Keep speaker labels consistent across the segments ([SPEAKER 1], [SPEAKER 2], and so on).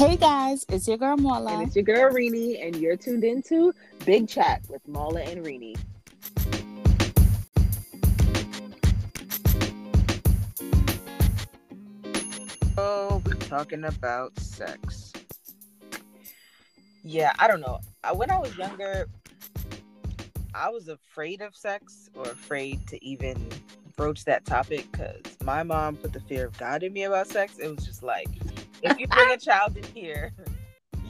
[SPEAKER 1] Hey guys, it's your girl Marla.
[SPEAKER 2] And it's your girl Rini, and you're tuned into Big Chat with Marla and Rini.
[SPEAKER 3] Oh, we're talking about sex. Yeah, I don't know. When I was younger, I was afraid of sex or afraid to even broach that topic because my mom put the fear of God in me about sex. It was just like, if you bring a child in here,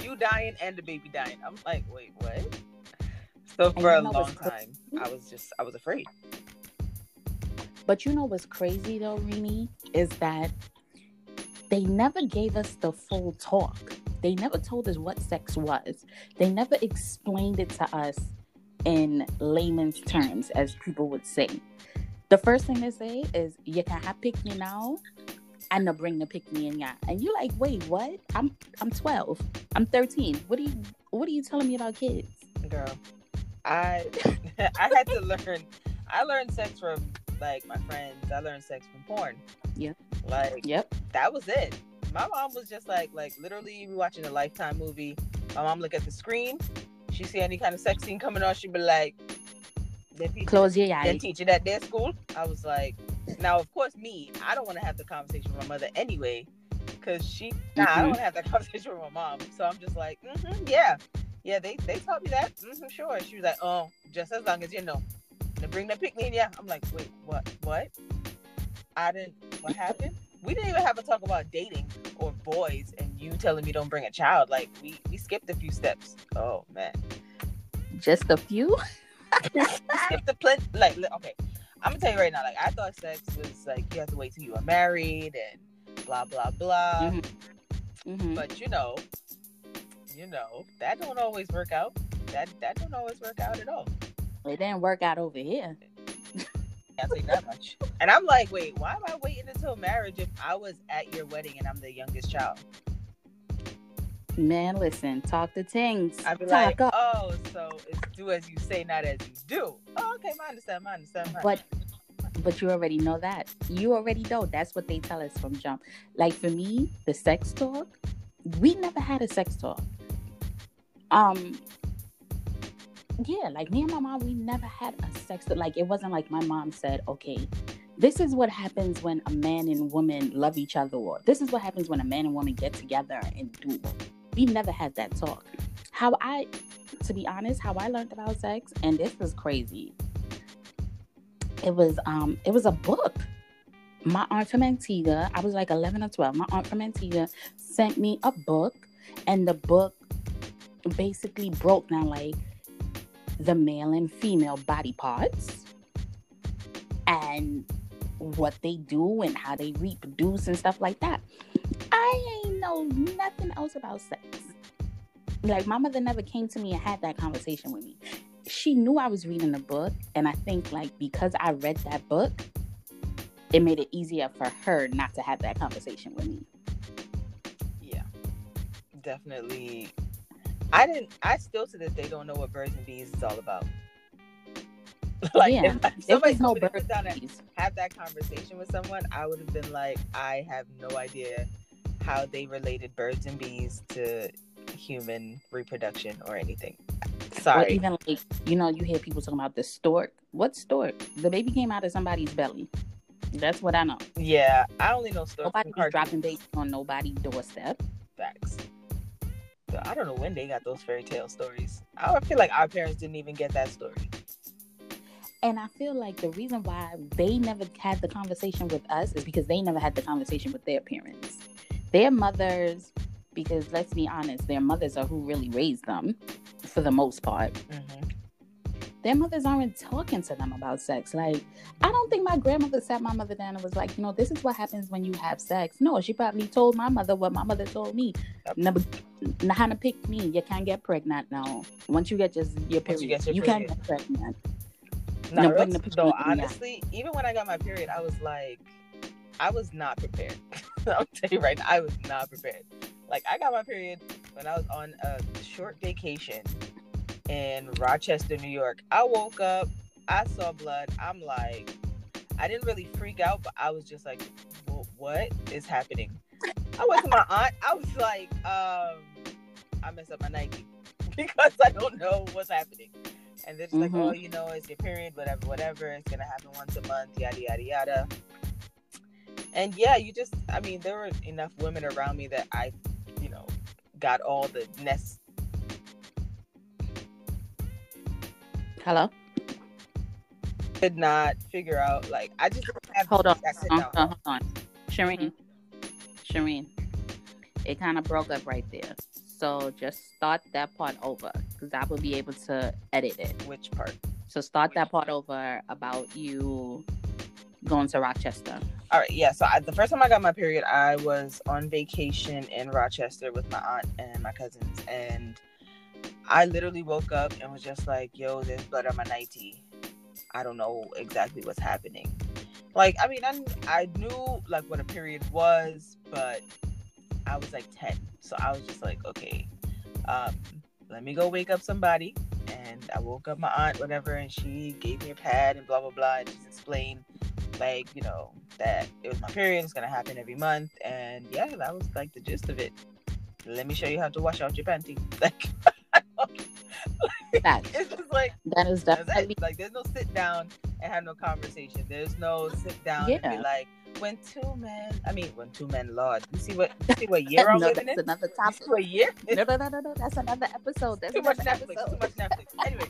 [SPEAKER 3] you dying and the baby dying. I'm like, wait, what? So for a long time, I was just, I was afraid.
[SPEAKER 1] But you know what's crazy though, Rini, is that they never gave us the full talk. They never told us what sex was. They never explained it to us in layman's terms, as people would say. The first thing they say is, "You can have pick me now, and they'll bring the pick me in yeah." And you're like, "Wait, what? I'm I'm 12. I'm 13. What are you What are you telling me about kids?"
[SPEAKER 3] Girl, I I had to learn. I learned sex from like my friends. I learned sex from porn.
[SPEAKER 1] Yeah.
[SPEAKER 3] Like,
[SPEAKER 1] yep.
[SPEAKER 3] That was it. My mom was just like, like literally we watching a Lifetime movie. My mom look at the screen. She see any kind of sex scene coming on, she'd be like,
[SPEAKER 1] "Close your eyes."
[SPEAKER 3] They teach you that their school. I was like, now of course me, I don't want to have the conversation with my mother anyway, because she, nah, mm-hmm. I don't want to have that conversation with my mom. So I'm just like, mm-hmm, yeah, yeah, they they taught me that. Mm-hmm, sure. She was like, oh, just as long as you know, to bring the picnic. Yeah, I'm like, wait, what, what? I didn't. What happened? We didn't even have a talk about dating or boys, and you telling me don't bring a child. Like we we skipped a few steps. Oh man,
[SPEAKER 1] just a few.
[SPEAKER 3] skipped the plenty. Like okay, I'm gonna tell you right now. Like I thought sex was like you have to wait till you are married and blah blah blah. Mm-hmm. Mm-hmm. But you know, you know that don't always work out. That that don't always work out at all.
[SPEAKER 1] It didn't work out over here.
[SPEAKER 3] Can't say that much. And I'm like, wait, why am I waiting until marriage if I was at your wedding and I'm the youngest child?
[SPEAKER 1] Man, listen, talk the things.
[SPEAKER 3] I'd be talk like, up. oh, so it's do as you say, not as you do. Oh, okay, I understand, I understand.
[SPEAKER 1] But but you already know that. You already know that's what they tell us from jump. Like for me, the sex talk, we never had a sex talk. Um, yeah, like me and my mom, we never had a sex. talk. Like it wasn't like my mom said, okay, this is what happens when a man and woman love each other, or this is what happens when a man and woman get together and do. We never had that talk. How I, to be honest, how I learned about sex, and this was crazy. It was um, it was a book. My aunt from Antigua, I was like 11 or 12. My aunt from Antigua sent me a book, and the book basically broke down like the male and female body parts and what they do and how they reproduce and stuff like that. I ain't know nothing else about sex. Like my mother never came to me and had that conversation with me. She knew I was reading a book, and I think like because I read that book, it made it easier for her not to have that conversation with me.
[SPEAKER 3] Yeah, definitely I didn't. I still to this day don't know what birds and bees is all about. like yeah, if somebody no birds down and have that conversation with someone, I would have been like, I have no idea how they related birds and bees to human reproduction or anything. Sorry. Or
[SPEAKER 1] even like you know, you hear people talking about the stork. What stork? The baby came out of somebody's belly. That's what I know.
[SPEAKER 3] Yeah, I only know storks.
[SPEAKER 1] Nobody's dropping babies on nobody's doorstep.
[SPEAKER 3] Facts. I don't know when they got those fairy tale stories. I feel like our parents didn't even get that story.
[SPEAKER 1] And I feel like the reason why they never had the conversation with us is because they never had the conversation with their parents. Their mothers, because let's be honest, their mothers are who really raised them for the most part. Mm-hmm their mothers aren't talking to them about sex. Like, I don't think my grandmother sat my mother down and was like, you know, this is what happens when you have sex. No, she probably told my mother what my mother told me. Never, how to pick me. You can't get pregnant now. Once you get just your period, you, your you can't get pregnant.
[SPEAKER 3] No, no so honestly, even when I got my period, I was like, I was not prepared. I'll tell you right now, I was not prepared. Like, I got my period when I was on a short vacation in Rochester, New York. I woke up, I saw blood. I'm like, I didn't really freak out, but I was just like, what is happening? I went to my aunt. I was like, um, I messed up my Nike because I don't know what's happening. And they're just like,
[SPEAKER 1] Mhm.
[SPEAKER 3] oh, you know, it's your period, whatever, whatever. It's gonna happen once a month, yada yada yada. And yeah, you just, I mean, there were enough women around me that I, you know, got all the nest.
[SPEAKER 1] Hello.
[SPEAKER 3] Could not figure out like I just
[SPEAKER 1] Hold on. Hold on. Hold on. Shireen. Mm-hmm. Shireen. It kind of broke up right there. So just start that part over because I will be able to edit it.
[SPEAKER 3] Which part?
[SPEAKER 1] So start that part over about you going to Rochester.
[SPEAKER 3] All right, yeah. So I, the first time I got my period, I was on vacation in Rochester with my aunt and my cousins, and I literally woke up and was just like, "Yo, there's blood on my nightie. I don't know exactly what's happening." Like, I mean, I I knew like what a period was, but I was like ten, so I was just like, okay, um, let me go wake up somebody. And I woke up my aunt, whatever, and she gave me a pad and blah blah blah, and she's explained like you know that it was my period it's gonna happen every month and yeah that was like the gist of it let me show you how to wash out your panty like
[SPEAKER 1] That
[SPEAKER 3] it's just like
[SPEAKER 1] that is definitely
[SPEAKER 3] it. like there's no sit down and have no conversation there's no sit down and
[SPEAKER 1] Yeah.
[SPEAKER 3] be like when two men i mean when two men lord you see what you see what year i'm
[SPEAKER 1] no,
[SPEAKER 3] living
[SPEAKER 1] that's
[SPEAKER 3] in
[SPEAKER 1] another
[SPEAKER 3] you
[SPEAKER 1] topic.
[SPEAKER 3] see what year
[SPEAKER 1] No, no, no, no, no. That's another episode. That's
[SPEAKER 3] too much Netflix.
[SPEAKER 1] episode.
[SPEAKER 3] Too much Netflix. Anyway,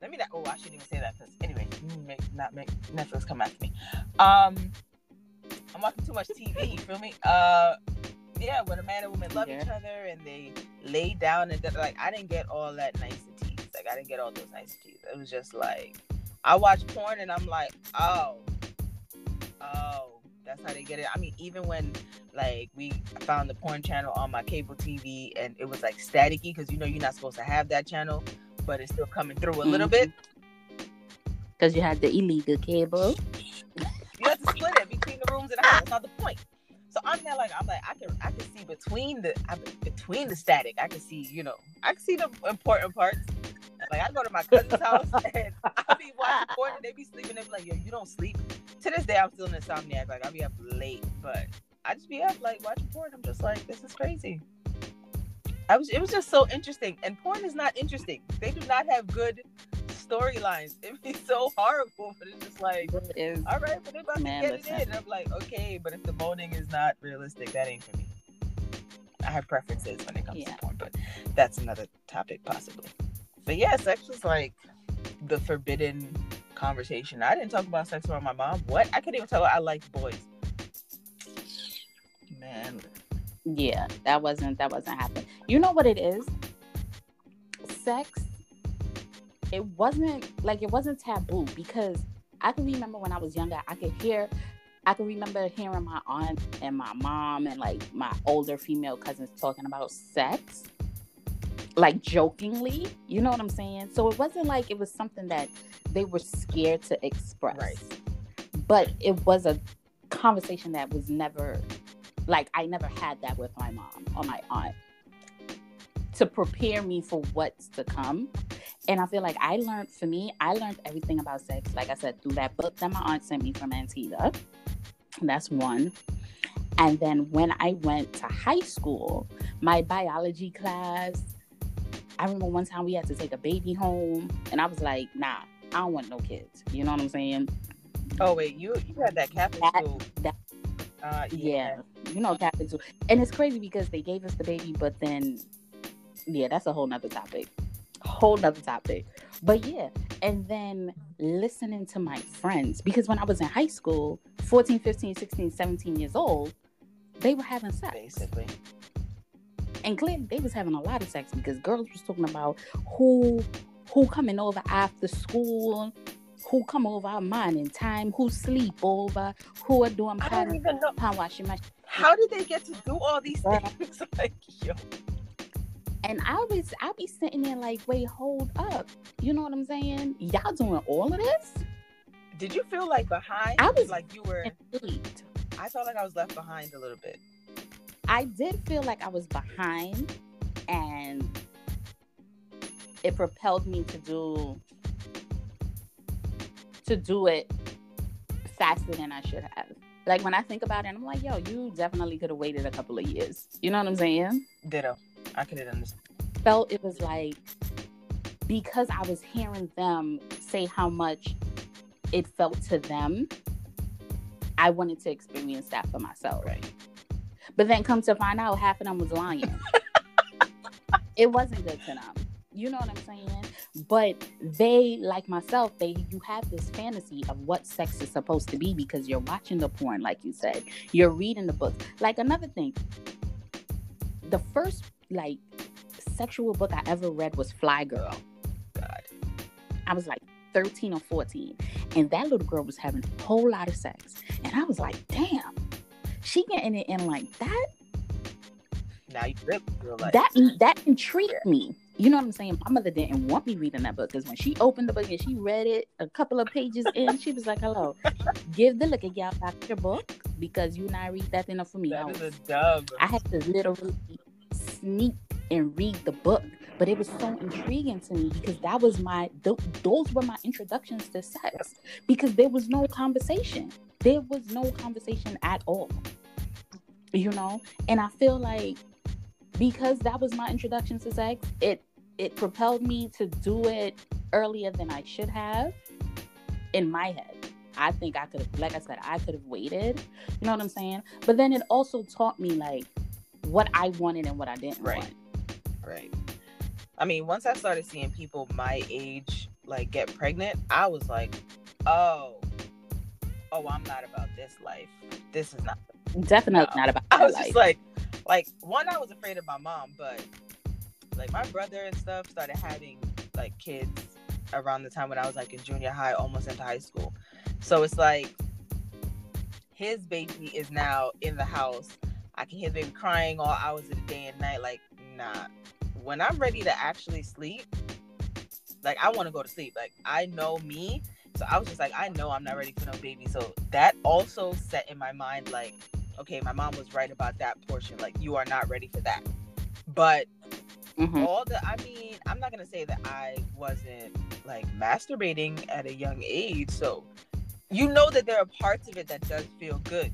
[SPEAKER 3] let me not. Oh, I shouldn't even say that because anyway, make, not make Netflix come after me. Um, I'm watching too much TV. You feel me? Uh, yeah. When a man and woman love each other and they lay down and like, I didn't get all that niceties. Like I didn't get all those niceties. It was just like I watch porn and I'm like, oh, oh. That's how they get it. I mean, even when like we found the porn channel on my cable TV and it was like staticky because you know you're not supposed to have that channel, but it's still coming through a little bit. Mm-hmm.
[SPEAKER 1] Because you had the illegal cable.
[SPEAKER 3] You have to split it between the rooms in the house. That's not the point. So I'm there like I'm like I can I can see between the I, between the static. I can see you know I can see the important parts. Like I go to my cousin's house and I be watching porn and they be sleeping. They be like, yo, you don't sleep. To this day, I'm still an insomniac. Like I'll be up late, but I just be up like watching porn. I'm just like, this is crazy. I was. It was just so interesting. And porn is not interesting. They do not have good storylines. It'd be so horrible, but it's just like,
[SPEAKER 1] It
[SPEAKER 3] all right, but they're about
[SPEAKER 1] Man,
[SPEAKER 3] to get
[SPEAKER 1] listen.
[SPEAKER 3] it in. And I'm like, okay, but if the moaning is not realistic, that ain't for me. I have preferences when it comes
[SPEAKER 1] Yeah.
[SPEAKER 3] to porn, but that's another topic possibly. But yeah, sex was like the forbidden conversation. I didn't talk about sex around my mom. What? I couldn't even tell her I liked boys. Man,
[SPEAKER 1] Yeah, that wasn't that wasn't happening. You know what it is? Sex. It wasn't like it wasn't taboo because I can remember when I was younger, I could hear I can remember hearing my aunt and my mom and like my older female cousins talking about sex. Like jokingly, you know what I'm saying? So it wasn't like it was something that they were scared to express.
[SPEAKER 3] Right.
[SPEAKER 1] But it was a conversation that was never like I never had that with my mom or my aunt to prepare me for what's to come. And I feel like I learned for me, I learned everything about sex, like I said, through that book that my aunt sent me from Antigua. That's one. And then when I went to high school, my biology class, I remember one time we had to take a baby home, and I was like, nah, I don't want no kids. You know what I'm saying?
[SPEAKER 3] Oh wait, you you had that Catholic
[SPEAKER 1] That-
[SPEAKER 3] school.
[SPEAKER 1] that-
[SPEAKER 3] uh,
[SPEAKER 1] yeah, you know. And it's crazy because they gave us the baby, but then yeah, that's a whole nother topic. Whole nother topic. But yeah, and then listening to my friends, because when I was in high school, 14, 15, 16, 17 years old, they were having sex.
[SPEAKER 3] basically.
[SPEAKER 1] And clearly they was having a lot of sex because girls was talking about who who coming over after school, who come over at morning time, who sleep over, who are doing
[SPEAKER 3] I don't
[SPEAKER 1] pan,
[SPEAKER 3] even know
[SPEAKER 1] pan washing machine.
[SPEAKER 3] how did they get to do all these things. like, yo,
[SPEAKER 1] And I was I be sitting there like, wait, hold up. You know what I'm saying? Y'all doing all of this?
[SPEAKER 3] did you feel like behind?
[SPEAKER 1] I was-
[SPEAKER 3] like you were. I felt like I was left behind a little bit.
[SPEAKER 1] I did feel like I was behind and it propelled me to do to do it faster than I should have. Like when I think about it, I'm like, yo, you definitely could have waited a couple of years. You know what I'm saying?
[SPEAKER 3] Ditto. I could have done this.
[SPEAKER 1] Felt it was like because I was hearing them say how much it felt to them, I wanted to experience that for myself.
[SPEAKER 3] Right.
[SPEAKER 1] But then come to find out half of them was lying. it wasn't good to them. You know what I'm saying? But they, like myself, they you have this fantasy of what sex is supposed to be because you're watching the porn, like you said. You're reading the book Like another thing, the first like sexual book I ever read was Flyy Girl.
[SPEAKER 3] God.
[SPEAKER 1] I was like 13 or 14. And that little girl was having a whole lot of sex. And I was like, damn, she getting it in like that?
[SPEAKER 3] Now you really feel like
[SPEAKER 1] That that intrigued me. You know what I'm saying? My mother didn't want me reading that book because when she opened the book and she read it a couple of pages in, she was like, Hello, give the look at y'all back your book because you not read that enough for me. I,
[SPEAKER 3] that is
[SPEAKER 1] was-
[SPEAKER 3] a dub.
[SPEAKER 1] I had to literally sneak and read the book. But it was so intriguing to me because that was my th- those were my introductions to sex because there was no conversation. There was no conversation at all. You know? And I feel like because that was my introduction to sex, it it propelled me to do it earlier than I should have in my head. I think I could have like I said, I could have waited. You know what I'm saying? But then it also taught me like what I wanted and what I didn't
[SPEAKER 3] Right.
[SPEAKER 1] want.
[SPEAKER 3] Right. I mean, once I started seeing people my age like get pregnant, I was like, oh, oh, I'm not about this life. This is not.
[SPEAKER 1] Definitely
[SPEAKER 3] No.
[SPEAKER 1] not about
[SPEAKER 3] I was
[SPEAKER 1] life.
[SPEAKER 3] just like, like one, I was afraid of my mom, but like my brother and stuff started having like kids around the time when I was like in junior high, almost into high school. So it's like his baby is now in the house. I can hear the baby crying all hours of the day and night. Like, nah. When I'm ready to actually sleep, like I want to go to sleep. Like I know me. So I was just like, I know I'm not ready for no baby. So that also set in my mind like, okay, my mom was right about that portion. Like you are not ready for that. But
[SPEAKER 1] Mhm.
[SPEAKER 3] all the I mean, I'm not gonna say that I wasn't like masturbating at a young age. So you know that there are parts of it that does feel good.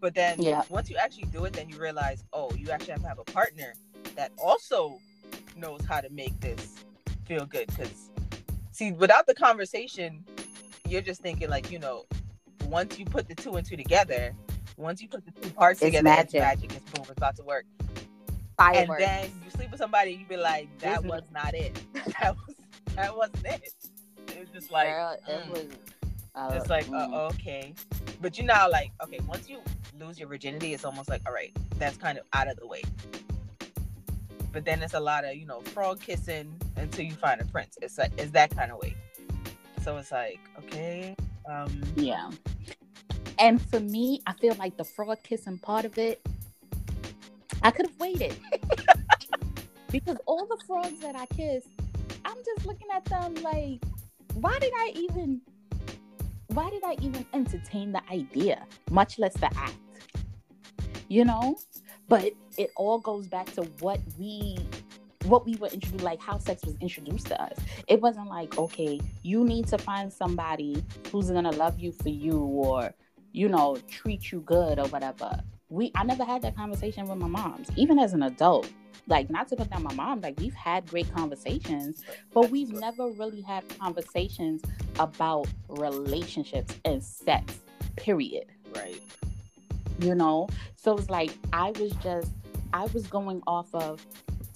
[SPEAKER 3] But then
[SPEAKER 1] Yeah.
[SPEAKER 3] once you actually do it, then you realize, oh, you actually have to have a partner that also knows how to make this feel good. Because see, without the conversation, you're just thinking like, you know, once you put the two and two together, once you put the two parts
[SPEAKER 1] It's
[SPEAKER 3] together,
[SPEAKER 1] magic.
[SPEAKER 3] it's magic. It's boom, it's about to work
[SPEAKER 1] Fireworks.
[SPEAKER 3] and then you sleep with somebody, you be like, that was not it. That was that wasn't it. It was just like
[SPEAKER 1] Girl, it
[SPEAKER 3] mm.
[SPEAKER 1] was. Uh,
[SPEAKER 3] it's like
[SPEAKER 1] mm.
[SPEAKER 3] uh, okay, but you know, like okay, once you lose your virginity, it's almost like all right, that's kind of out of the way. But then it's a lot of you know frog kissing until you find a prince. It's like it's that kind of way. So it's like okay, um,
[SPEAKER 1] Yeah. And for me, I feel like the frog kissing part of it, I could have waited. because all the frogs that I kissed, I'm just looking at them like, why did I even why did I even entertain the idea, much less the act? You know? But it all goes back to what we what we were introduced like how sex was introduced to us. It wasn't like, okay, you need to find somebody who's gonna love you for you or you know treat you good or whatever we i never had that conversation with my moms even as an adult. Like not to put down my mom like we've had great conversations but we've never really had conversations about relationships and sex period.
[SPEAKER 3] Right,
[SPEAKER 1] you know? So it's like i was just i was going off of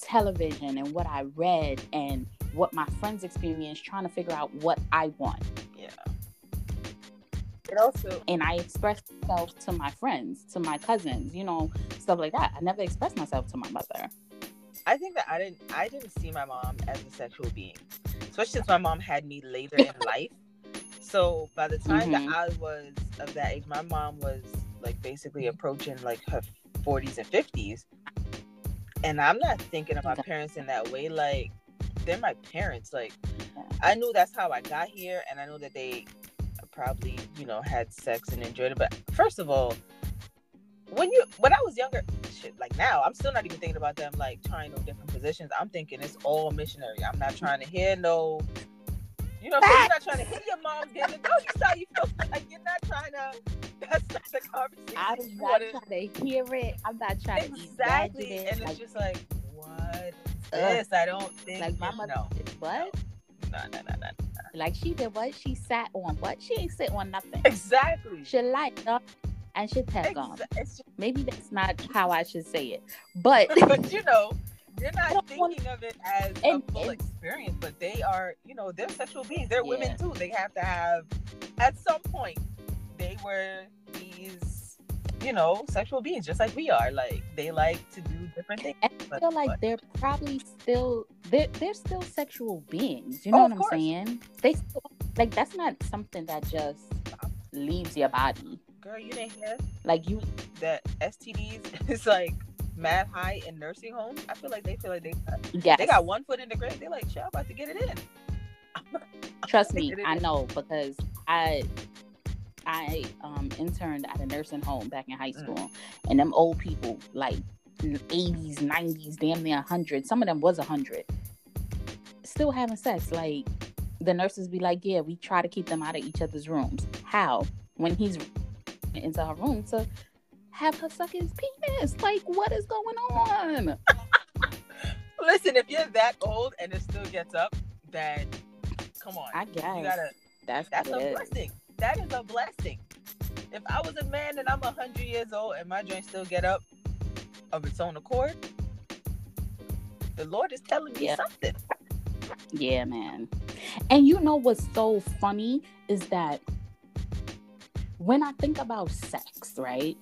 [SPEAKER 1] television and what i read and what my friends experienced trying to figure out what i want.
[SPEAKER 3] Yeah. It also
[SPEAKER 1] and I express myself to my friends, to my cousins, you know, stuff like that. I never expressed myself to my mother.
[SPEAKER 3] I think that I didn't I didn't see my mom as a sexual being, especially since my mom had me later in life. So by the time
[SPEAKER 1] Mhm.
[SPEAKER 3] that I was of that age, my mom was like basically approaching like her 40s and 50s, and I'm not thinking of my parents in that way. Like they're my parents. Like I knew that's how I got here, and I know that they probably you know had sex and enjoyed it. But first of all, when you when I was younger, shit, like now, I'm still not even thinking about them like trying no different positions. I'm thinking it's all missionary. I'm not trying to hear no You know, so you're not trying to hit your mom's getting a doggy style. You feel like you're not trying to. That's not the conversation.
[SPEAKER 1] I'm not trying to hear it. I'm not trying
[SPEAKER 3] exactly,
[SPEAKER 1] to imagine
[SPEAKER 3] and it's
[SPEAKER 1] Like,
[SPEAKER 3] just like, what? This I don't think.
[SPEAKER 1] like my mother
[SPEAKER 3] no,
[SPEAKER 1] what?
[SPEAKER 3] no, no, no, no.
[SPEAKER 1] Like she did what? She sat on what? She ain't sit on nothing.
[SPEAKER 3] Exactly.
[SPEAKER 1] She light up and she tag on. Maybe that's not how I should say it. But
[SPEAKER 3] but you know, you're not thinking of it as
[SPEAKER 1] And-
[SPEAKER 3] a full
[SPEAKER 1] and-
[SPEAKER 3] experience, but they are, you know, they're sexual beings. They're
[SPEAKER 1] Yeah.
[SPEAKER 3] women too. They have to have, at some point, they were these, you know, sexual beings, just like we are. Like they like to do different things.
[SPEAKER 1] I feel like
[SPEAKER 3] but-
[SPEAKER 1] they're probably still they're they're still sexual beings. You know
[SPEAKER 3] Oh,
[SPEAKER 1] what I'm
[SPEAKER 3] course.
[SPEAKER 1] saying? They still, like that's not something that just leaves your body.
[SPEAKER 3] girl, you didn't hear
[SPEAKER 1] Like you,
[SPEAKER 3] that STDs is like mad high in nursing homes. I feel like they feel like they
[SPEAKER 1] yes.
[SPEAKER 3] they got one foot in the grave. They're like, shit, I'm about to get it in.
[SPEAKER 1] Trust me, I know because I I um interned at a nursing home back in high
[SPEAKER 3] Mm.
[SPEAKER 1] school, and them old people like 80s, 90s, damn near 100. Some of them was 100. Still having sex. Like the nurses be like, yeah, we try to keep them out of each other's rooms. How? When he's into her room to have her suck his penis. Like, what is going on?
[SPEAKER 3] Listen, if you're that old and it still gets up, then come on.
[SPEAKER 1] I guess
[SPEAKER 3] you gotta
[SPEAKER 1] that's,
[SPEAKER 3] that's a blessing. That is a blessing. If I was a man and I'm hundred years old and my joints still get up of its own accord, the Lord is telling me
[SPEAKER 1] Yeah.
[SPEAKER 3] something.
[SPEAKER 1] Yeah, man. And you know what's so funny is that when I think about sex, right?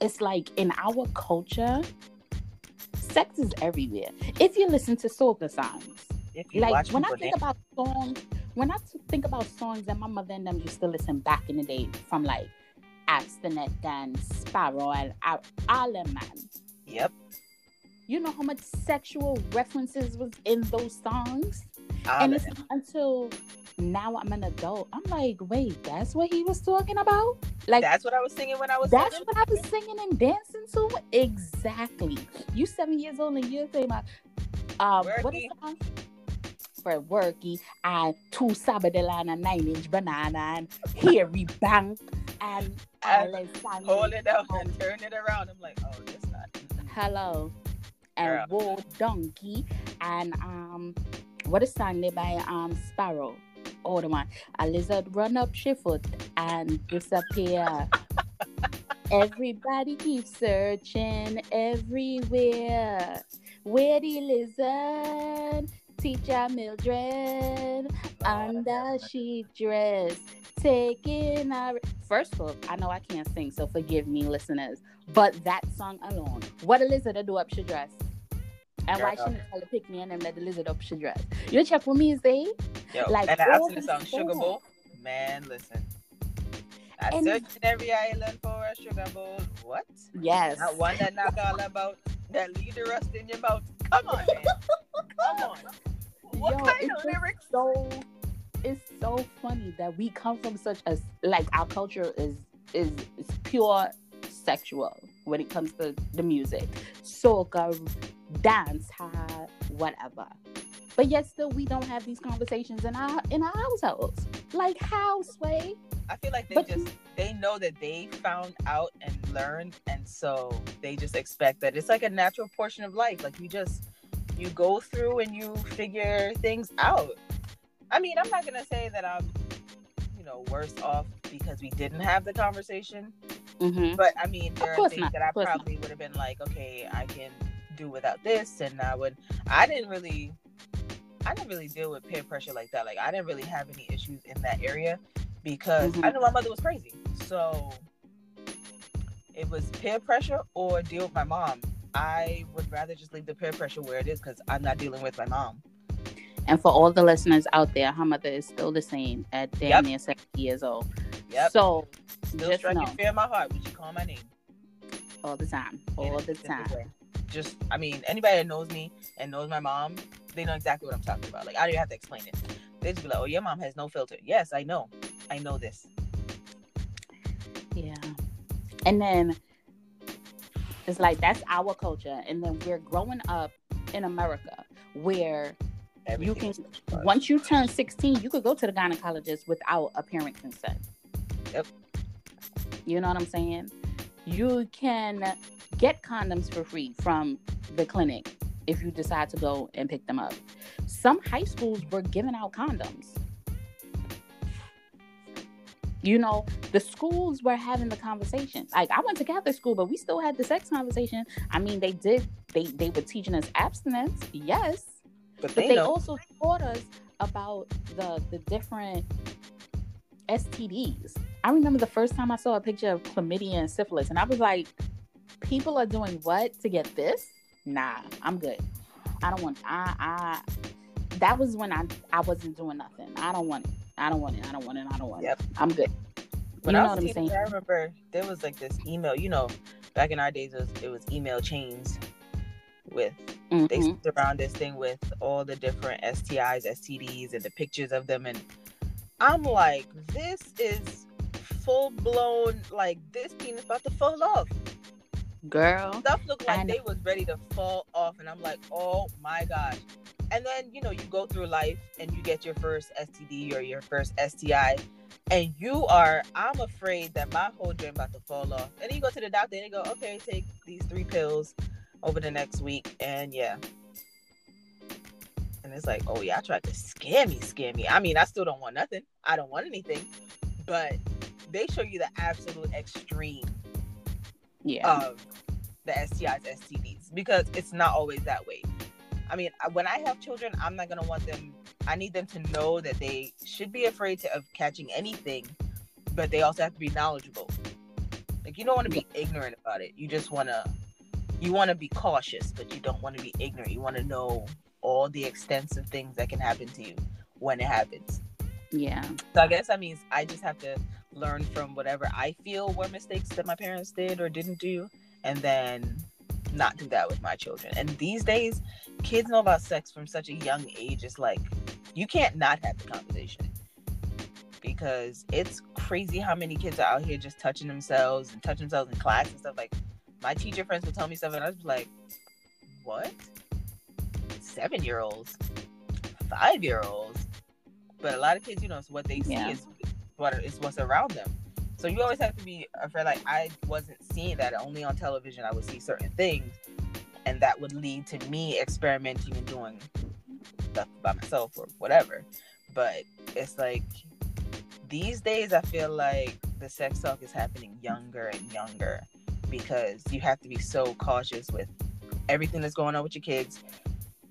[SPEAKER 1] It's like in our culture, sex is everywhere. If you listen to soca songs, like when I think about songs, when I think about songs that my mother and them used to listen back in the day from like Obstinate and Sparrow and all- all them man.
[SPEAKER 3] yep,
[SPEAKER 1] You know how much sexual references was in those songs?
[SPEAKER 3] all
[SPEAKER 1] and it's until now I'm an adult. I'm like, wait, that's what he was talking about? Like
[SPEAKER 3] that's what I was singing when I was
[SPEAKER 1] that's what I was singing and dancing to? Exactly. You seven years old and you're saying about um what is the song? For worky and two sabadell and a nine inch banana and hairy bank and
[SPEAKER 3] And. Hold it out and turn it around. I'm like, oh, this not.
[SPEAKER 1] Hello. And
[SPEAKER 3] Girl.
[SPEAKER 1] War Donkey and um what is song they by um Sparrow? Oh the one. A lizard run up she foot and disappear. Everybody keeps searching everywhere. Where the lizard? Teacher Mildred oh, under she dress taking a first off i know i can't sing so forgive me listeners but that song alone what a lizard do up she dress and why shouldn't tell pick me and them let the lizard up she dress you check with me say
[SPEAKER 3] Yo,
[SPEAKER 1] Like,
[SPEAKER 3] and after the song Sugar. Bowl, man, listen. I
[SPEAKER 1] And-
[SPEAKER 3] searched in every island for a sugar bowl. What?
[SPEAKER 1] yes
[SPEAKER 3] Not one that knock all about that leave the rust in your mouth. Come on, man. Come on. What
[SPEAKER 1] Yo,
[SPEAKER 3] kind of lyrics?
[SPEAKER 1] so it's so funny that we come from such a like our culture is is, is pure sexual when it comes to the music soca dance whatever but yet still we don't have these conversations in our in our households like how sway
[SPEAKER 3] I feel like they
[SPEAKER 1] But
[SPEAKER 3] just they know that they found out and learned, and so they just expect that it's like a natural portion of life. Like you just you go through and you figure things out. I mean, I'm not gonna say that I'm you know worse off because we didn't have the conversation,
[SPEAKER 1] mm-hmm.
[SPEAKER 3] but I mean there are things
[SPEAKER 1] not,
[SPEAKER 3] that I
[SPEAKER 1] of course not.
[SPEAKER 3] probably would have been like, okay, I can do without this, and I would. I didn't really. I didn't really deal with peer pressure like that. Like I didn't really have any issues in that area because
[SPEAKER 1] Mhm.
[SPEAKER 3] I knew my mother was crazy. So it was peer pressure or deal with my mom. I would rather just leave the peer pressure where it is because I'm not dealing with my mom.
[SPEAKER 1] and for all the listeners out there her mother is still the same at damn
[SPEAKER 3] Yep.
[SPEAKER 1] near 70 years old
[SPEAKER 3] Yep.
[SPEAKER 1] so
[SPEAKER 3] Still
[SPEAKER 1] just know
[SPEAKER 3] fear in my heart when she call my name.
[SPEAKER 1] all the time all the time.
[SPEAKER 3] Just, I mean, anybody that knows me and knows my mom, they know exactly what I'm talking about. Like, I don't even have to explain it. They just be like, oh, your mom has no filter. Yes, I know. I know this.
[SPEAKER 1] Yeah. And then it's like that's our culture. And then we're growing up in America where you can once you turn 16 you could go to the gynecologist without a parent consent.
[SPEAKER 3] Yep.
[SPEAKER 1] you know what i'm saying? You can get condoms for free from the clinic if you decide to go and pick them up. Some high schools were giving out condoms you know the schools were having the conversation like i went to catholic school but we still had the sex conversation i mean they did they they were teaching us abstinence yes
[SPEAKER 3] but
[SPEAKER 1] but
[SPEAKER 3] they,
[SPEAKER 1] they also taught us about the the different STDs. I remember the first time I saw a picture of chlamydia and syphilis, and I was like, "People are doing what to get this? Nah, I'm good. I don't want. I I. That was when I I wasn't doing nothing. I don't want it. I don't want it. I don't want it. I don't want
[SPEAKER 3] Yep.
[SPEAKER 1] it. I'm good.
[SPEAKER 3] When
[SPEAKER 1] you
[SPEAKER 3] I
[SPEAKER 1] know
[SPEAKER 3] was
[SPEAKER 1] what I'm saying?
[SPEAKER 3] I remember there was like this email. You know, back in our days, it was, it was email chains with they
[SPEAKER 1] Mhm.
[SPEAKER 3] sit around this thing with all the different STIs, STDs, and the pictures of them. And I'm like, this is full blown. Like this penis about to fall off.
[SPEAKER 1] Girl,
[SPEAKER 3] Stuff looked like they was ready to fall off, and I'm like, oh my gosh. And then you know you go through life and you get your first STD or your first STI, and you are I'm afraid that my whole dream about to fall off. And then you go to the doctor and they go, okay, take these three pills over the next week, and yeah. And it's like, oh yeah, I tried to scare me, scare me. I mean, I still don't want nothing. I don't want anything, but they show you the absolute extreme
[SPEAKER 1] yeah,
[SPEAKER 3] of the STIs, STDs because it's not always that way. I mean, uh, when I have children, I'm not gonna want them. I need them to know that they should be afraid to, of catching anything, but they also have to be knowledgeable. Like you don't want to be ignorant about it. You just wanna, you want to be cautious, but you don't want to be ignorant. You want to know all the extensive things that can happen to you when it happens.
[SPEAKER 1] yeah,
[SPEAKER 3] So I guess that means I just have to learn from whatever I feel were mistakes that my parents did or didn't do, and then not do that with my children. And these days, kids know about sex from such a young age. It's like you can't not have the conversation because it's crazy how many kids are out here just touching themselves and touching themselves in class and stuff. Like my teacher friends would tell me stuff, and I was like, "What? Seven year olds, five year olds." But a lot of kids, you know, it's what they see
[SPEAKER 1] Yeah.
[SPEAKER 3] is what is what's around them. So you always have to be afraid. Like I wasn't seeing that only on television. I would see certain things, and that would lead to me experimenting and doing stuff by myself or whatever. But it's like these days, I feel like the sex talk is happening younger and younger because you have to be so cautious with everything that's going on with your kids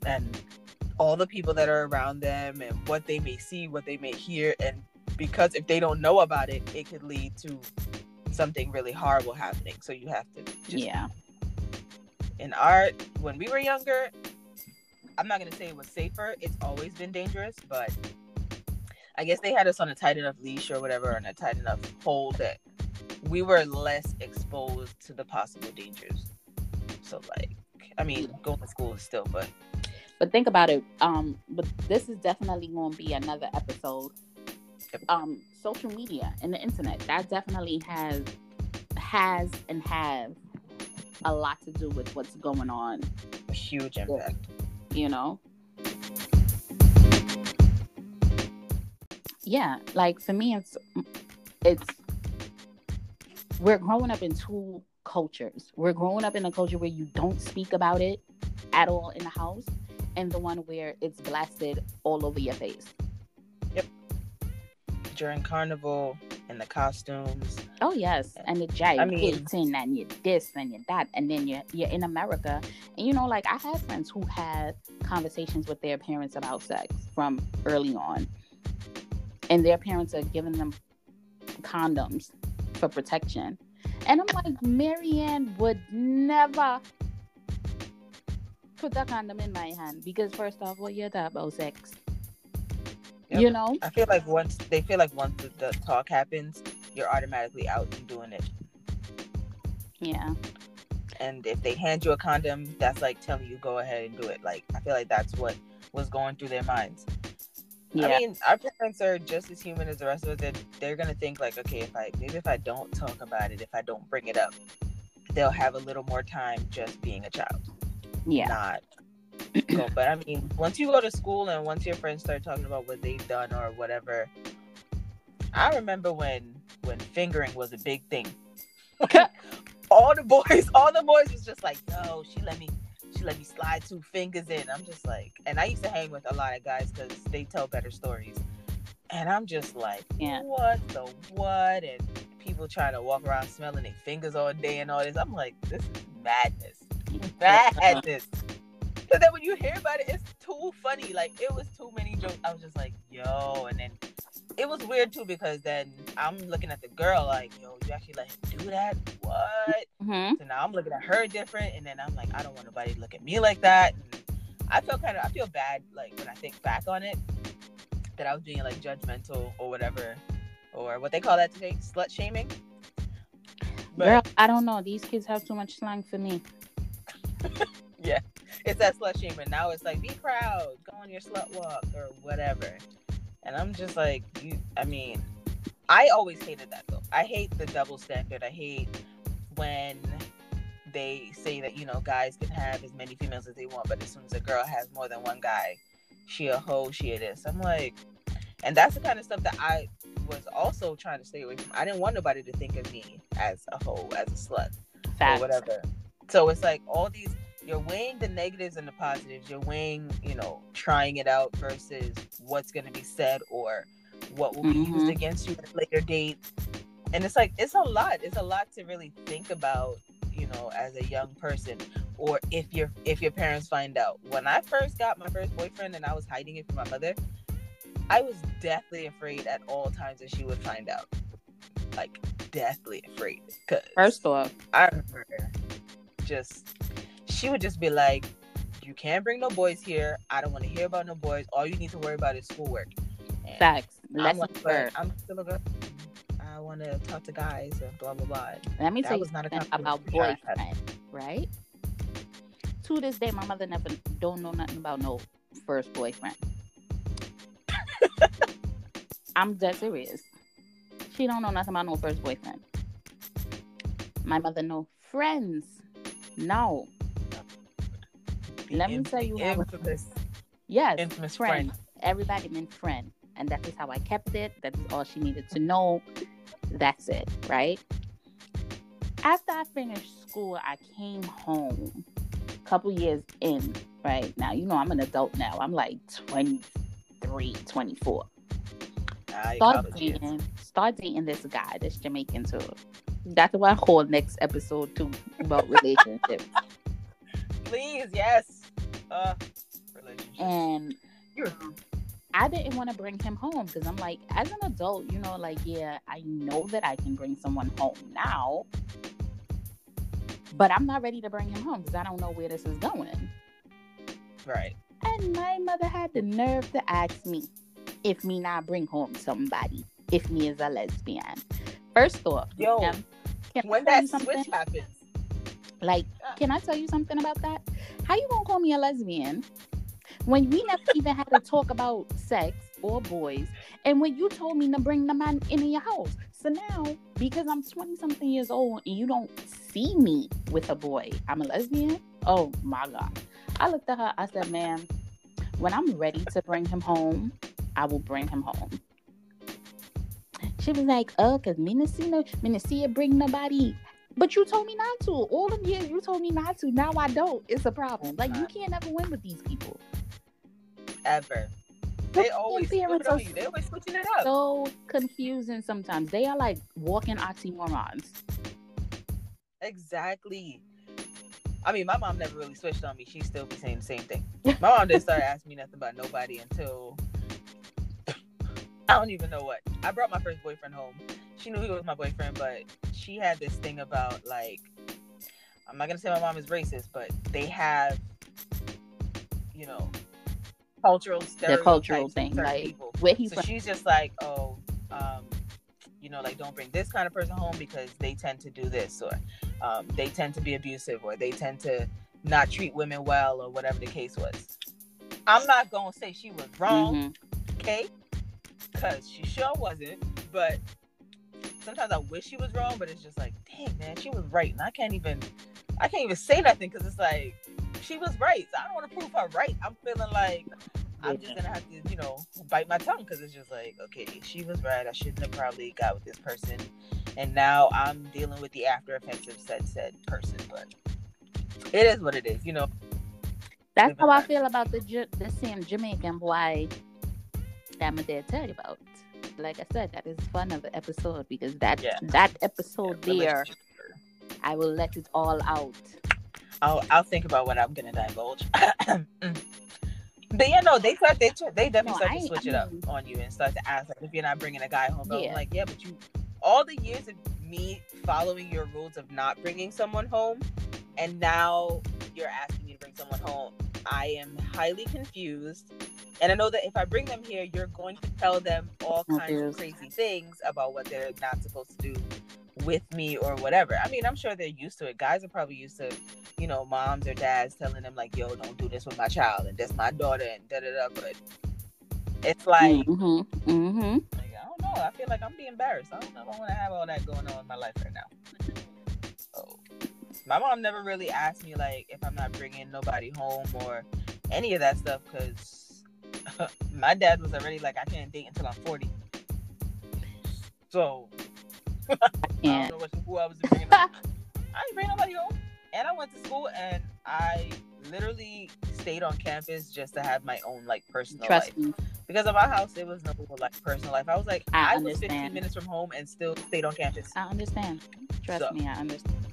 [SPEAKER 3] and all the people that are around them and what they may see, what they may hear, and because if they don't know about it, it could lead to something really horrible happening. So you have to just
[SPEAKER 1] yeah,
[SPEAKER 3] in art when we were younger i'm not to say it was safer it's always been dangerous but i guess they had us on a tight enough leash or whatever and a tight enough hold that we were less exposed to the possible dangers so like i mean going to school is still but
[SPEAKER 1] But think about it. Um, but this is definitely going to be another episode. Um, social media and the internet that definitely has has and have a lot to do with what's going on.
[SPEAKER 3] a huge impact
[SPEAKER 1] You know. Yeah, like for me, it's it's we're growing up in two cultures. We're growing up in a culture where you don't speak about it at all in the house, and the one where it's blasted all over your face.
[SPEAKER 3] During carnival and the costumes.
[SPEAKER 1] Oh yes, and the giant
[SPEAKER 3] I mean-
[SPEAKER 1] Hilton and your this and your that, and then you're you're in America, and you know, like I had friends who had conversations with their parents about sex from early on, and their parents are giving them condoms for protection, and I'm like, Marianne would never put that condom in my hand because first off, what you talk about sex,
[SPEAKER 3] Yep.
[SPEAKER 1] you know?
[SPEAKER 3] i feel like once they feel like once the, the talk happens you're automatically out and doing it
[SPEAKER 1] Yeah,
[SPEAKER 3] and if they hand you a condom that's like telling you go ahead and do it like i feel like that's what was going through their minds
[SPEAKER 1] yeah,
[SPEAKER 3] i mean our parents are just as human as the rest of us they're, they're gonna think like okay if i maybe if i don't talk about it if i don't bring it up they'll have a little more time just being a child
[SPEAKER 1] yeah.
[SPEAKER 3] not go. But I mean, once you go to school and once your friends start talking about what they've done or whatever, I remember when when fingering was a big thing. all the boys, all the boys was just like, "Yo, she let me, she let me slide two fingers in." I'm just like, and I used to hang with a lot of guys because they tell better stories, and I'm just like,
[SPEAKER 1] Yeah.
[SPEAKER 3] what the what? And people trying to walk around smelling their fingers all day and all this. I'm like, this is madness, madness. But then when you hear about it, it's too funny. Like it was too many jokes. I was just like, yo, and then it was weird too because then I'm looking at the girl like, yo, you actually let him do that? What?
[SPEAKER 1] hmm
[SPEAKER 3] So now I'm looking at her different, and then I'm like, I don't want nobody to look at me like that. And I feel kind of, I feel bad like when I think back on it that I was being like judgmental or whatever, or what they call that today, slut shaming. But
[SPEAKER 1] Girl, I don't know. These kids have too much slang for me.
[SPEAKER 3] it's that slut shaming. Now it's like, be proud, go on your slut walk or whatever. And I'm just like, you. I mean, I always hated that though. I hate the double standard. I hate when they say that you know guys can have as many females as they want, but as soon as a girl has more than one guy, she a hoe, she a this. I'm like, and that's the kind of stuff that I was also trying to stay away from. I didn't want nobody to think of me as a hoe, as a slut or whatever. So it's like all these you're weighing the negatives and the positives. You're weighing, you know, trying it out versus what's going to be said or what will be
[SPEAKER 1] Mhm.
[SPEAKER 3] used against you at a later date. And it's like it's a lot. It's a lot to really think about, you know, as a young person or if your if your parents find out. When I first got my first boyfriend and I was hiding it from my mother, I was deathly afraid at all times that she would find out. Like deathly afraid cuz
[SPEAKER 1] First off,
[SPEAKER 3] I remember just she would just be like, "You can't bring no boys here. I don't want to hear about no boys. All you need to worry about is schoolwork." And
[SPEAKER 1] facts.
[SPEAKER 3] I'm like, "But I'm still a girl. I want to talk to guys and blah blah blah.
[SPEAKER 1] Let me
[SPEAKER 3] that
[SPEAKER 1] tell you
[SPEAKER 3] not a
[SPEAKER 1] something about boyfriend, right? To this day, my mother never don't know nothing about no first boyfriend. I'm dead serious. She don't know nothing about no first boyfriend. My mother know friends. No. Let me tell you how.
[SPEAKER 3] infamous,
[SPEAKER 1] Yes,
[SPEAKER 3] infamous
[SPEAKER 1] friend.
[SPEAKER 3] friend.
[SPEAKER 1] Everybody meant friend. And that is how I kept it. That is all she needed to know. That's it, right? After I finished school, I came home a couple years in, right? Now, you know, I'm an adult now. I'm like 23, 24.
[SPEAKER 3] Ah,
[SPEAKER 1] Start dating, start dating this guy, this Jamaican too. That's why I whole next episode too about relationships.
[SPEAKER 3] Please, yes. Uh, relationship.
[SPEAKER 1] and
[SPEAKER 3] You're-
[SPEAKER 1] I didn't want to bring him home because I'm like, as an adult, you know, like, yeah, I know that I can bring someone home now, but I'm not ready to bring him home because I don't know where this is going.
[SPEAKER 3] right.
[SPEAKER 1] And my mother had the nerve to ask me if me not bring home somebody, if me is a lesbian. First off,
[SPEAKER 3] Yo,
[SPEAKER 1] um,
[SPEAKER 3] When that
[SPEAKER 1] something?
[SPEAKER 3] switch happens,
[SPEAKER 1] Like, can I tell you something about that? How you gonna call me a lesbian when we never even had to talk about sex or boys, and when you told me to bring the man into your house? So now, because I'm 20 something years old and you don't see me with a boy, I'm a lesbian. Oh my god! I looked at her. I said, "Ma'am, when I'm ready to bring him home, I will bring him home." She was like, "Oh, cause me not see no, me not see you bring nobody." But you told me not to. All the years you told me not to. Now I don't. It's a problem. Like you can't ever win with these people.
[SPEAKER 3] ever. They always
[SPEAKER 1] parents are
[SPEAKER 3] you. They always switching it up.
[SPEAKER 1] So confusing sometimes. They are like walking oxymorons.
[SPEAKER 3] Exactly. I mean, my mom never really switched on me. She still be saying the same thing. My mom didn't start asking me nothing about nobody until I don't even know what. I brought my first boyfriend home. She knew he was my boyfriend, but she had this thing about like I'm not gonna say my mom is racist, but they have you know cultural stereotypes
[SPEAKER 1] cultural thing, like,
[SPEAKER 3] people.
[SPEAKER 1] Where he's
[SPEAKER 3] So she's just like, oh, um, you know, like don't bring this kind of person home because they tend to do this, or um, they tend to be abusive, or they tend to not treat women well, or whatever the case was. I'm not gonna say she was wrong,
[SPEAKER 1] Mhm.
[SPEAKER 3] okay? Because she sure wasn't. But sometimes I wish she was wrong, but it's just like, dang man, she was right, and I can't even, I can't even say nothing because it's like, she was right. So I don't want to prove her right. I'm feeling like I'm just gonna have to, you know, bite my tongue because it's just like, okay, she was right. I shouldn't have probably got with this person, and now I'm dealing with the after effects of said said person. But it is what it is, you know.
[SPEAKER 1] That's how I feel about the the same Jamaican boy that my dad tell you about. Like I said, that is fun of the episode because that
[SPEAKER 3] Yeah.
[SPEAKER 1] that episode
[SPEAKER 3] Yeah,
[SPEAKER 1] there. I will let it all out.
[SPEAKER 3] I'll I'll think about what I'm gonna divulge. but yeah, no, they start they they definitely
[SPEAKER 1] No,
[SPEAKER 3] start
[SPEAKER 1] I
[SPEAKER 3] to switch
[SPEAKER 1] I
[SPEAKER 3] it up on you and start to ask like if you're not bringing a guy home. But
[SPEAKER 1] Yeah.
[SPEAKER 3] I'm like, yeah, but you all the years of me following your rules of not bringing someone home, and now you're asking me to bring someone home. I am highly confused. And I know that if I bring them here, you're going to tell them all kinds of crazy things about what they're not supposed to do with me or whatever. I mean, I'm sure they're used to it. Guys are probably used to, you know, moms or dads telling them like, "Yo, don't do this with my child," and that's my daughter, and da da da. But it's like,
[SPEAKER 1] mm-hmm. Mm-hmm.
[SPEAKER 3] like, I don't know. I feel like I'm being embarrassed. I don't know I want to have all that going on in my life right now. My mom never really asked me like if I'm not bringing nobody home or any of that stuff because my dad was already like, I can't date until I'm 40. So I
[SPEAKER 1] And
[SPEAKER 3] don't know what, who I was bringing. I ain't bringing nobody home. And I went to school and I literally stayed on campus just to have my own like personal life
[SPEAKER 1] trust me,
[SPEAKER 3] because of our house, it was no like personal life. I was like,
[SPEAKER 1] I
[SPEAKER 3] I, was 15 minutes from home and still stayed on campus.
[SPEAKER 1] I understand. Trust
[SPEAKER 3] So-
[SPEAKER 1] me, I understand.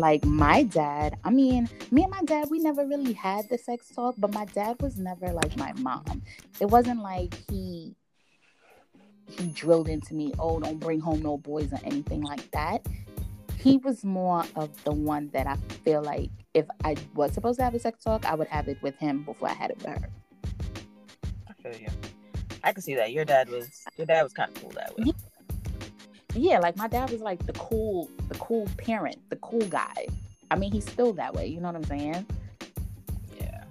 [SPEAKER 1] Like my dad, I mean, me and my dad, we never really had the sex talk, but my dad was never like my mom. It wasn't like he he drilled into me, oh, don't bring home no boys or anything like that. He was more of the one that I feel like if I was supposed to have a sex talk, I would have it with him before I had it with her.
[SPEAKER 3] I feel you. I can see that. Your dad was your dad was kind of cool that way.
[SPEAKER 1] Yeah. like my dad was like the cool, the cool parent, the cool guy. I mean, he's still that way. You know what I'm saying?
[SPEAKER 3] Yeah.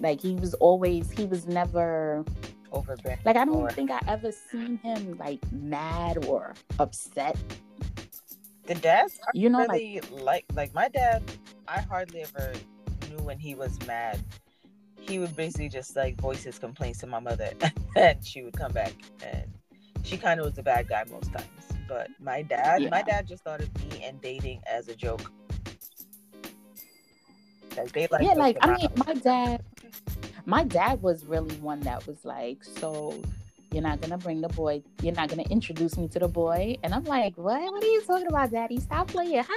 [SPEAKER 1] Like he was always, he was never
[SPEAKER 3] Overbearing.
[SPEAKER 1] like I don't
[SPEAKER 3] Or-
[SPEAKER 1] think I ever seen him like mad or upset.
[SPEAKER 3] The dads
[SPEAKER 1] You know, like
[SPEAKER 3] like like my dad. I hardly ever knew when he was mad. He would basically just like voice his complaints to my mother, and she would come back, and she kind of was the bad guy most times. But my dad, my dad just thought of me and dating as a joke. Like they like
[SPEAKER 1] yeah, like I mean, my dad, my dad was really one that was like, so you're not gonna bring the boy, you're not gonna introduce me to the boy, and I'm like, what? What are you talking about, Daddy? Stop playing.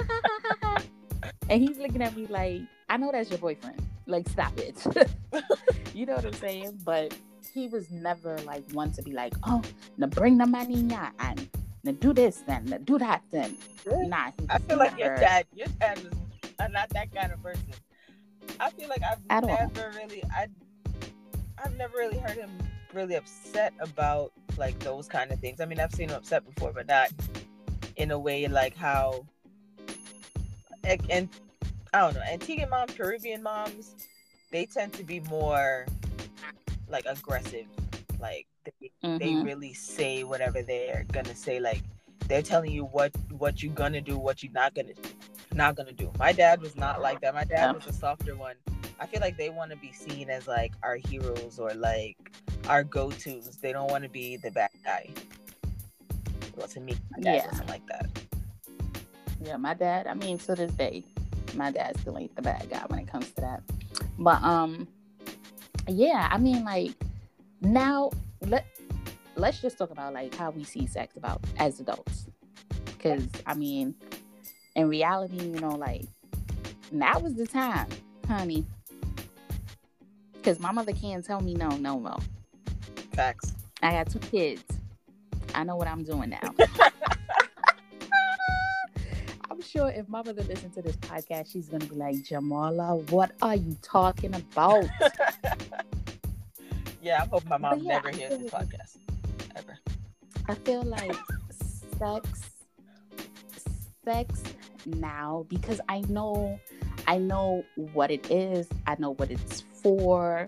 [SPEAKER 1] And he's looking at me like, I know that's your boyfriend. Like, stop it. you know what I'm saying? But he was never like one to be like, oh, now bring the in here and now do this then, now do that then. Nah, he
[SPEAKER 3] I feel like your
[SPEAKER 1] never-
[SPEAKER 3] dad, your dad was not that kind of person. I feel like I've
[SPEAKER 1] At all.
[SPEAKER 3] never really, I, I've never really heard him really upset about like those kind of things. I mean, I've seen him upset before, but not in a way like how, and, and I don't know, Antiguan moms, Caribbean moms, they tend to be more like aggressive. Like they, they
[SPEAKER 1] Mhm.
[SPEAKER 3] really say whatever they're gonna say. Like they're telling you what what you're gonna do, what you're not gonna not gonna do. My dad was not like that. My dad
[SPEAKER 1] Yeah.
[SPEAKER 3] was a softer one. I feel like they want to be seen as like our heroes or like our go-tos. They don't want to be the bad guy. Well, to me, my dad
[SPEAKER 1] Yeah.
[SPEAKER 3] wasn't like that.
[SPEAKER 1] Yeah, my dad. I mean, to this day, my dad still ain't the bad guy when it comes to that. But um, yeah, I mean, like now let let's just talk about like how we see sex about as adults, because I mean, in reality, you know, like now was the time, honey. Because my mother can't tell me no, no, no.
[SPEAKER 3] Facts.
[SPEAKER 1] I got two kids. I know what I'm doing now. Sure if my mother listens to this podcast, she's gonna be like, Jamala, what are you talking about?
[SPEAKER 3] yeah, I hope my mom
[SPEAKER 1] yeah,
[SPEAKER 3] never hears this podcast ever.
[SPEAKER 1] I feel like sex sex now because I know I know what it is. I know what it's for.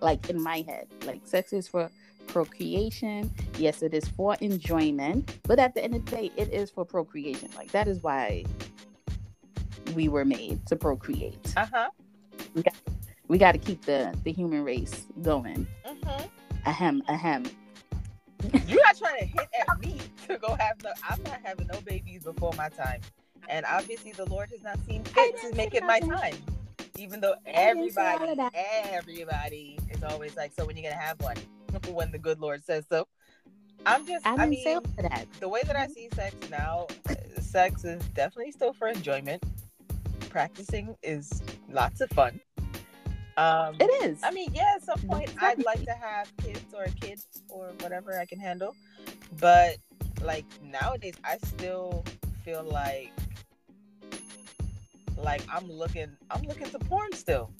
[SPEAKER 1] Like in my head. Like sex is for procreation. Yes, it is for enjoyment. But at the end of the day, it is for procreation. Like that is why we were made to procreate.
[SPEAKER 3] Uh huh.
[SPEAKER 1] We got to keep the the human race going.
[SPEAKER 3] hmm
[SPEAKER 1] Ahem, ahem.
[SPEAKER 3] You're not trying to hit at me to go have no. I'm not having no babies before my time, and obviously the Lord has not seen fit to make it my
[SPEAKER 1] nothing.
[SPEAKER 3] time. Even though
[SPEAKER 1] I didn't say all
[SPEAKER 3] everybody, everybody is always like, "So when you gonna have one?" When the good Lord says so. I'm just.
[SPEAKER 1] I
[SPEAKER 3] I, mean,
[SPEAKER 1] all that.
[SPEAKER 3] the way that I see sex now, sex is definitely still for enjoyment. Practicing is lots of fun. Um,
[SPEAKER 1] It is.
[SPEAKER 3] I mean, yeah, at some point I'd like to have kids or a kid or whatever I can handle. But like nowadays I still feel like like I'm looking I'm looking to porn still.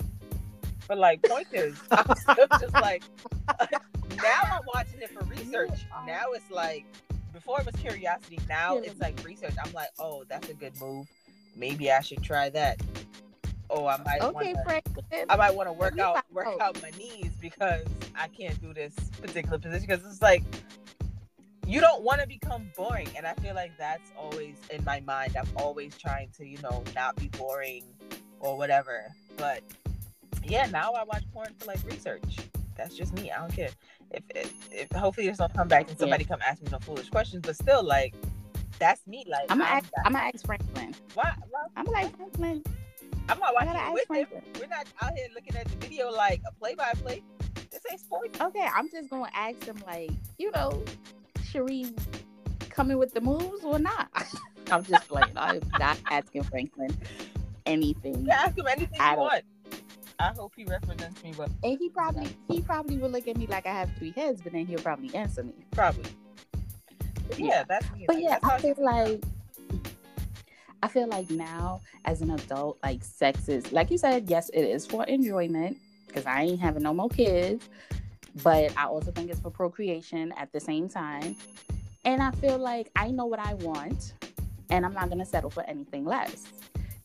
[SPEAKER 3] For like pointers. I'm still just like now I'm watching it for research. Now it's like before it was curiosity, now it's like research. I'm like, oh, that's a good move. Maybe I should try that. Oh, I might
[SPEAKER 1] okay,
[SPEAKER 3] wanna-
[SPEAKER 1] Franklin.
[SPEAKER 3] I might want to work out work
[SPEAKER 1] out
[SPEAKER 3] my knees because I can't do this particular position because it's like you don't want to become boring and I feel like that's always in my mind. I'm always trying to, you know, not be boring or whatever. But yeah, now I watch porn for like research. That's just me. I don't care. If if, if hopefully this don't come back and somebody come ask me no foolish questions, but still like that's me. Like
[SPEAKER 1] I'm gonna
[SPEAKER 3] I'm
[SPEAKER 1] ask. I'm gonna ask Franklin.
[SPEAKER 3] why, why
[SPEAKER 1] I'm like Franklin.
[SPEAKER 3] I'm not
[SPEAKER 1] I
[SPEAKER 3] watching
[SPEAKER 1] gotta
[SPEAKER 3] it
[SPEAKER 1] ask
[SPEAKER 3] with him.
[SPEAKER 1] Franklin.
[SPEAKER 3] We're not out here looking at the video like a play by play. This ain't sports.
[SPEAKER 1] Okay, I'm just gonna ask him like, you know, Sheree coming with the moves or not? I'm just playing. I'm not asking Franklin anything.
[SPEAKER 3] You can ask him anything
[SPEAKER 1] I
[SPEAKER 3] you
[SPEAKER 1] don't-
[SPEAKER 3] want. I hope he represents me well.
[SPEAKER 1] And he probably he probably will look at me like I have three heads, but then he'll probably answer me.
[SPEAKER 3] Probably. But yeah,
[SPEAKER 1] Yeah.
[SPEAKER 3] that's me.
[SPEAKER 1] But
[SPEAKER 3] Like,
[SPEAKER 1] yeah, I feel
[SPEAKER 3] feel.
[SPEAKER 1] like I feel like now as an adult, like sex is like you said, yes, it is for enjoyment because I ain't having no more kids. But I also think it's for procreation at the same time. And I feel like I know what I want and I'm not gonna settle for anything less.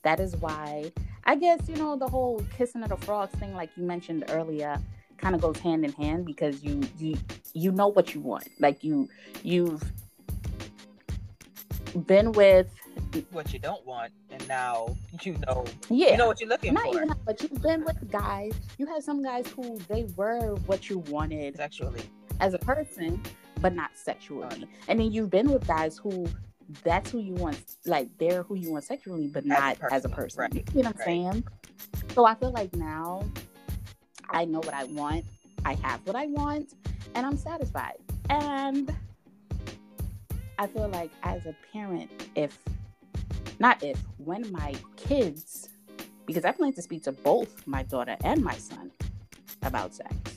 [SPEAKER 1] That is why I guess, you know, the whole kissing of the frogs thing, like you mentioned earlier, kind of goes hand in hand because you you you know what you want. Like you you've been with
[SPEAKER 3] what you don't want, and now you know
[SPEAKER 1] yeah.
[SPEAKER 3] you know what you're looking
[SPEAKER 1] not
[SPEAKER 3] for.
[SPEAKER 1] even but you've been with guys. You had some guys who they were what you wanted
[SPEAKER 3] sexually.
[SPEAKER 1] as a person but not sexually. And then you've been with guys who that's who you want like they're who you want sexually but not as a
[SPEAKER 3] person,
[SPEAKER 1] person.
[SPEAKER 3] right,
[SPEAKER 1] you know what i'm
[SPEAKER 3] right.
[SPEAKER 1] saying? So i feel like now i know what i want i have what i want and i'm satisfied. And i feel like as a parent if not if when my kids because i plan to speak to both my daughter and my son about sex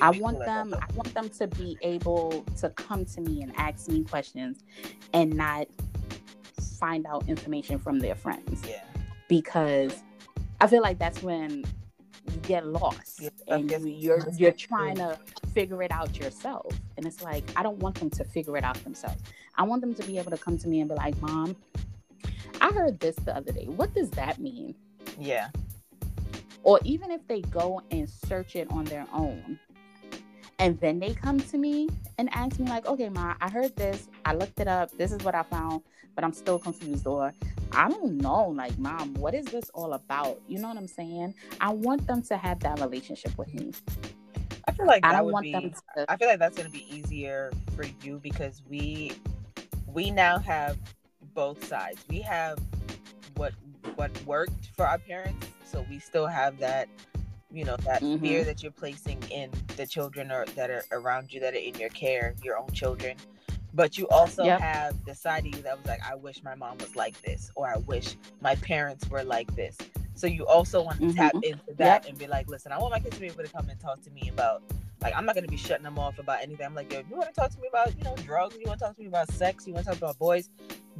[SPEAKER 3] I,
[SPEAKER 1] want them I want them to be able to come to me and ask me questions and not find out information from their friends.
[SPEAKER 3] Yeah.
[SPEAKER 1] because I feel like that's when you get lost
[SPEAKER 3] Yeah,
[SPEAKER 1] and you, you're you're trying to figure it out yourself and it's like I don't want them to figure it out themselves. I want them to be able to come to me and be like, "Mom, I heard this the other day. What does that mean?"
[SPEAKER 3] Yeah.
[SPEAKER 1] Or even if they go and search it on their own. And then they come to me and ask me like okay ma i heard this. I looked it up. This is what i found but i'm still confused or i don't know like mom what is this all about? You know what i'm saying? I want them to have that relationship with me.
[SPEAKER 3] I feel like
[SPEAKER 1] i don't want
[SPEAKER 3] be.
[SPEAKER 1] them to
[SPEAKER 3] I feel like that's gonna be easier for you because we we now have both sides. We have what worked for our parents, so we still have that, you know, that
[SPEAKER 1] Mhm.
[SPEAKER 3] fear that you're placing in the children or that are around you that are in your care, your own children. But you also
[SPEAKER 1] Yep.
[SPEAKER 3] have the side of you that was like, I wish my mom was like this, or I wish my parents were like this. So you also want to
[SPEAKER 1] Mhm.
[SPEAKER 3] tap into that and be like, listen, I want my kids to be able to come and talk to me about like I'm not gonna be shutting them off about anything. I'm like, yo, if you want to talk to me about, you know, drugs, you want to talk to me about sex, you want to talk about boys,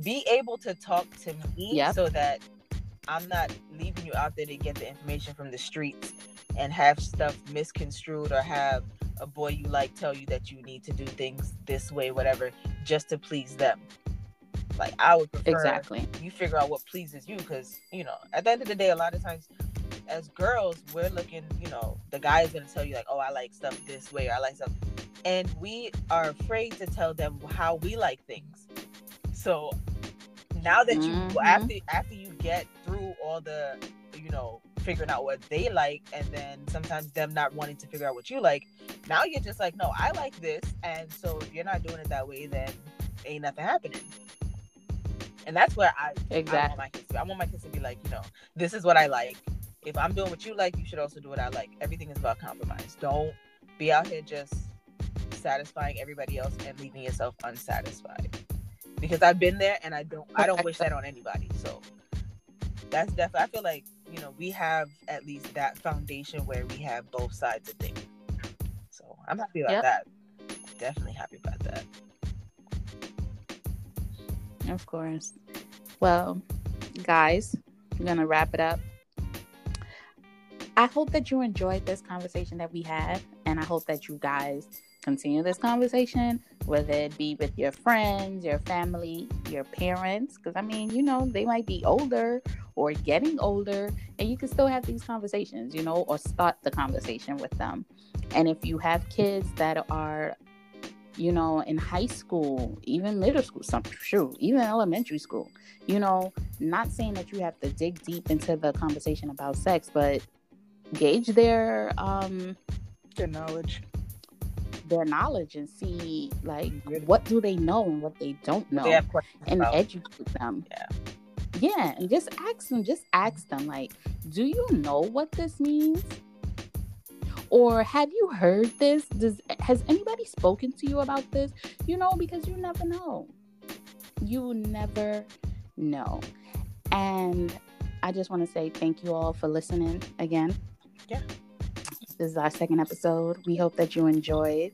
[SPEAKER 3] be able to talk to me
[SPEAKER 1] Yep.
[SPEAKER 3] so that I'm not leaving you out there to get the information from the streets and have stuff misconstrued or have a boy you like tell you that you need to do things this way, whatever, just to please them. Like I would prefer
[SPEAKER 1] exactly
[SPEAKER 3] you figure out what pleases you because you know at the end of the day a lot of times as girls we're looking you know the guy is going to tell you like oh i like stuff this way or i like stuff and we are afraid to tell them how we like things so now that you
[SPEAKER 1] Mhm.
[SPEAKER 3] after after you get through all the you know figuring out what they like and then sometimes them not wanting to figure out what you like now you're just like no i like this and so if you're not doing it that way then ain't nothing happening and that's where i I want
[SPEAKER 1] Exactly.
[SPEAKER 3] my kids to be. I want my kids to be like, you know, this is what I like. If I'm doing what you like, you should also do what I like. Everything is about compromise. Don't be out here just satisfying everybody else and leaving yourself unsatisfied. Because I've been there and I don't I don't wish that on anybody. So that's definitely I feel like, you know, we have at least that foundation where we have both sides of things. So I'm happy about
[SPEAKER 1] Yep.
[SPEAKER 3] that. Definitely happy about that.
[SPEAKER 1] Of course. Well, guys, we're going to wrap it up. I hope that you enjoyed this conversation that we had, and I hope that you guys continue this conversation, whether it be with your friends, your family, your parents, because I mean, you know, they might be older or getting older, and you can still have these conversations, you know, or start the conversation with them. And if you have kids that are you know, in high school, even middle school, some shoot, even elementary school, you know, not saying that you have to dig deep into the conversation about sex, but gauge their um
[SPEAKER 3] Good knowledge.
[SPEAKER 1] their knowledge and see like what do they know and what they don't know
[SPEAKER 3] They
[SPEAKER 1] and
[SPEAKER 3] about.
[SPEAKER 1] educate them.
[SPEAKER 3] Yeah.
[SPEAKER 1] Yeah, and just ask them, just ask them like, do you know what this means? Or have you heard this? Does has anybody spoken to you about this? You know, because you never know. You never know. And I just want to say thank you all for listening again.
[SPEAKER 3] Yeah.
[SPEAKER 1] This is our second episode. We hope that you enjoyed,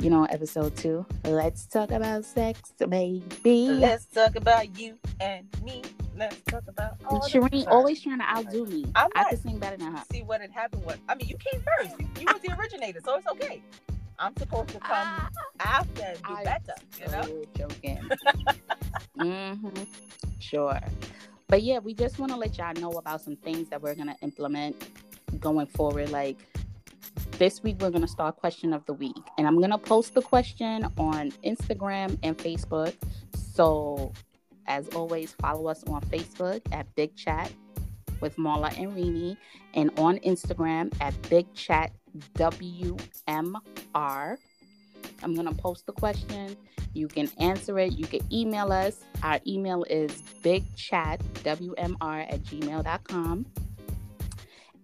[SPEAKER 1] you know, episode two. Let's talk about sex, baby.
[SPEAKER 3] Let's talk about you and me. Let's talk about all
[SPEAKER 1] Shireen always trying to outdo me.
[SPEAKER 3] I'm
[SPEAKER 1] I can sing better than her.
[SPEAKER 3] See what had happened was I mean you came first. You, was the originator, so it's okay. I'm supposed to come
[SPEAKER 1] Ah,
[SPEAKER 3] after and do
[SPEAKER 1] I-
[SPEAKER 3] better, you know?
[SPEAKER 1] so joking. hmm Sure. But yeah, we just want to let y'all know about some things that we're gonna implement going forward. Like this week, we're gonna start question of the week, and I'm gonna post the question on Instagram and Facebook. So, as always, follow us on Facebook at Big Chat with Marla and Rini, and on Instagram at Big Chat WMR. I'm gonna post the question. You can answer it. You can email us. Our email is bigchatwmr at gmail.com.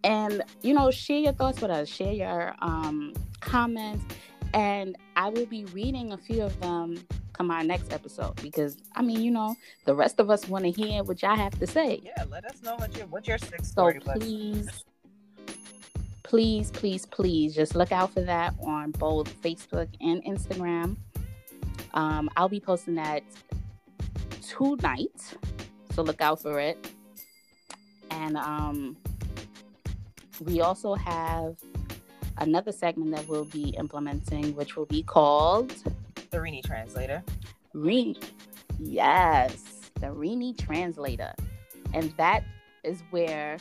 [SPEAKER 1] And, you know, share your thoughts with us, share your um, comments, and I will be reading a few of them come our next episode because, I mean, you know, the rest of us want to hear what y'all have to say.
[SPEAKER 3] Yeah, let us know what your what your sex
[SPEAKER 1] So
[SPEAKER 3] story was.
[SPEAKER 1] please, please, please, please just look out for that on both Facebook and Instagram. Um, I'll be posting that tonight, so look out for it. And um, we also have another segment that we'll be implementing, which will be called
[SPEAKER 3] The Rini translator.
[SPEAKER 1] Rini. Yes, the Rini translator. And that is where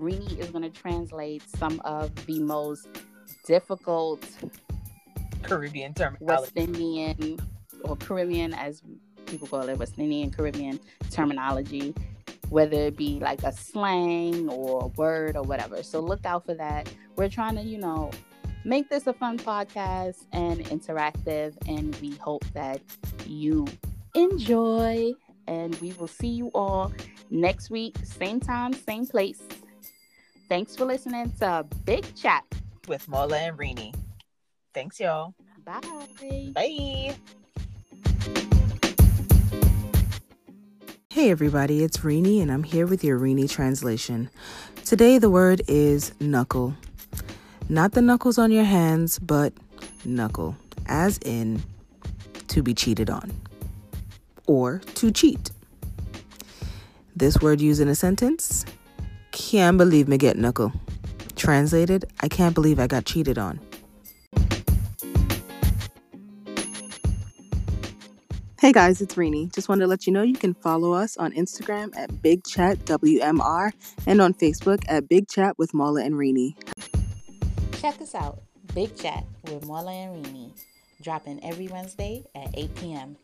[SPEAKER 1] Rini is going to translate some of the most difficult
[SPEAKER 3] Caribbean terminology.
[SPEAKER 1] West Indian or Caribbean, as people call it, West Indian Caribbean terminology, whether it be like a slang or a word or whatever. So look out for that. We're trying to, you know, make this a fun podcast and interactive, and we hope that you enjoy. And we will see you all next week, same time, same place. Thanks for listening to Big Chat.
[SPEAKER 3] with Marla and Rini. Thanks, y'all.
[SPEAKER 1] Bye.
[SPEAKER 3] Bye.
[SPEAKER 4] Hey everybody, it's Rini and I'm here with your Rini translation. Today the word is knuckle. Not the knuckles on your hands, but knuckle, as in to be cheated on or to cheat. This word used in a sentence can't believe me get knuckle. Translated, I can't believe I got cheated on. Hey guys, it's Rini. Just wanted to let you know you can follow us on Instagram at Big Chat WMR and on Facebook at Big Chat with Marla and Rini.
[SPEAKER 1] Check us out, Big Chat with Marla and Rini, dropping every Wednesday at 8 p.m.